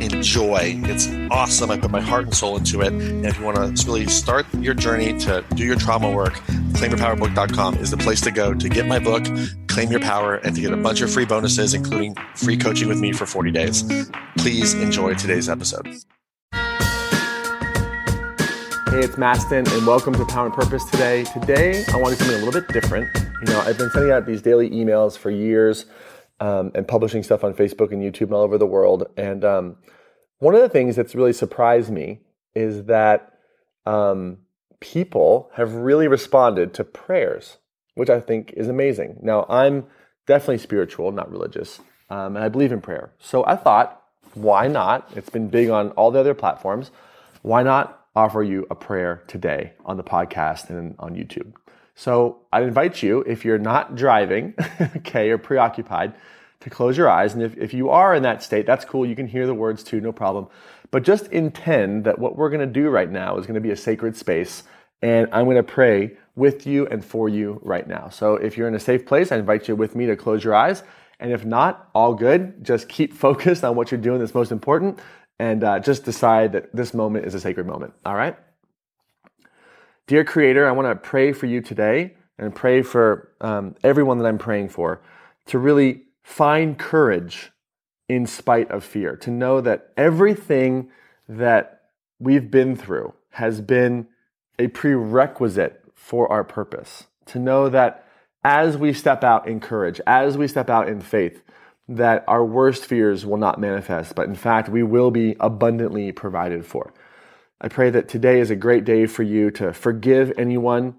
enjoy. It's awesome. I put my heart and soul into it. And if you want to really start your journey to do your trauma work, claimyourpowerbook.com is the place to go to get my book, Claim Your Power, and to get a bunch of free bonuses, including free coaching with me for 40 days. Please enjoy today's episode. Hey, it's Mastin, and welcome to Power and Purpose today. Today, I want to do something a little bit different. You know, I've been sending out these daily emails for years um, and publishing stuff on Facebook and YouTube and all over the world. And um, one of the things that's really surprised me is that um, people have really responded to prayers, which I think is amazing. Now, I'm definitely spiritual, not religious, um, and I believe in prayer. So I thought, why not? It's been big on all the other platforms. Why not offer you a prayer today on the podcast and on YouTube? So I invite you, if you're not driving, okay, or preoccupied, to close your eyes. And if, if you are in that state, that's cool. You can hear the words too, no problem. But just intend that what we're going to do right now is going to be a sacred space. And I'm going to pray with you and for you right now. So if you're in a safe place, I invite you with me to close your eyes. And if not, all good. Just keep focused on what you're doing that's most important and uh, just decide that this moment is a sacred moment. All right? Dear Creator, I want to pray for you today and pray for um, everyone that I'm praying for to really find courage in spite of fear, to know that everything that we've been through has been a prerequisite for our purpose, to know that as we step out in courage, as we step out in faith, that our worst fears will not manifest, but in fact, we will be abundantly provided for. I pray that today is a great day for you to forgive anyone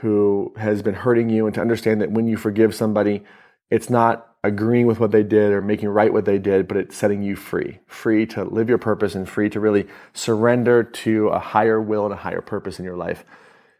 who has been hurting you and to understand that when you forgive somebody, it's not agreeing with what they did or making right what they did, but it's setting you free, free to live your purpose and free to really surrender to a higher will and a higher purpose in your life.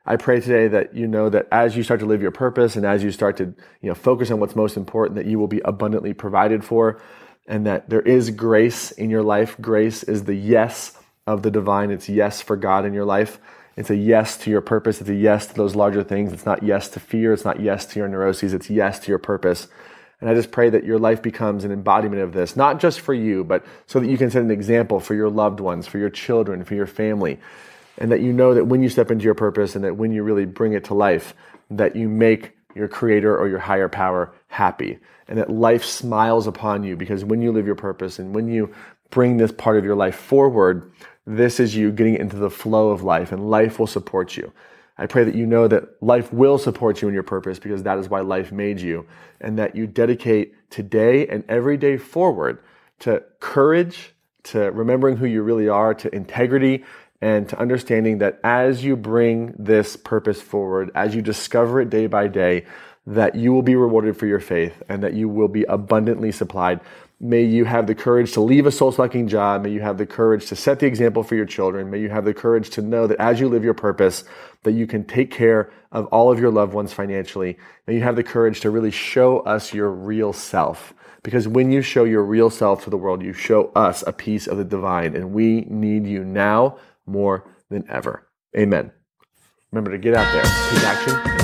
I pray today that you know that as you start to live your purpose and as you start to you know focus on what's most important, that you will be abundantly provided for, and that there is grace in your life. Grace is the yes of the divine. It's yes for God in your life. It's a yes to your purpose. It's a yes to those larger things. It's not yes to fear. It's not yes to your neuroses. It's yes to your purpose. And I just pray that your life becomes an embodiment of this, not just for you, but so that you can set an example for your loved ones, for your children, for your family. And that you know that when you step into your purpose and that when you really bring it to life, that you make your creator or your higher power happy. And that life smiles upon you because when you live your purpose and when you bring this part of your life forward, this is you getting into the flow of life, and life will support you. I pray that you know that life will support you in your purpose because that is why life made you, and that you dedicate today and every day forward to courage, to remembering who you really are, to integrity, and to understanding that as you bring this purpose forward, as you discover it day by day, that you will be rewarded for your faith and that you will be abundantly supplied May you have the courage to leave a soul sucking job. May you have the courage to set the example for your children. May you have the courage to know that as you live your purpose, that you can take care of all of your loved ones financially. May you have the courage to really show us your real self. Because when you show your real self to the world, you show us a piece of the divine, and we need you now more than ever. Amen. Remember to get out there, take action,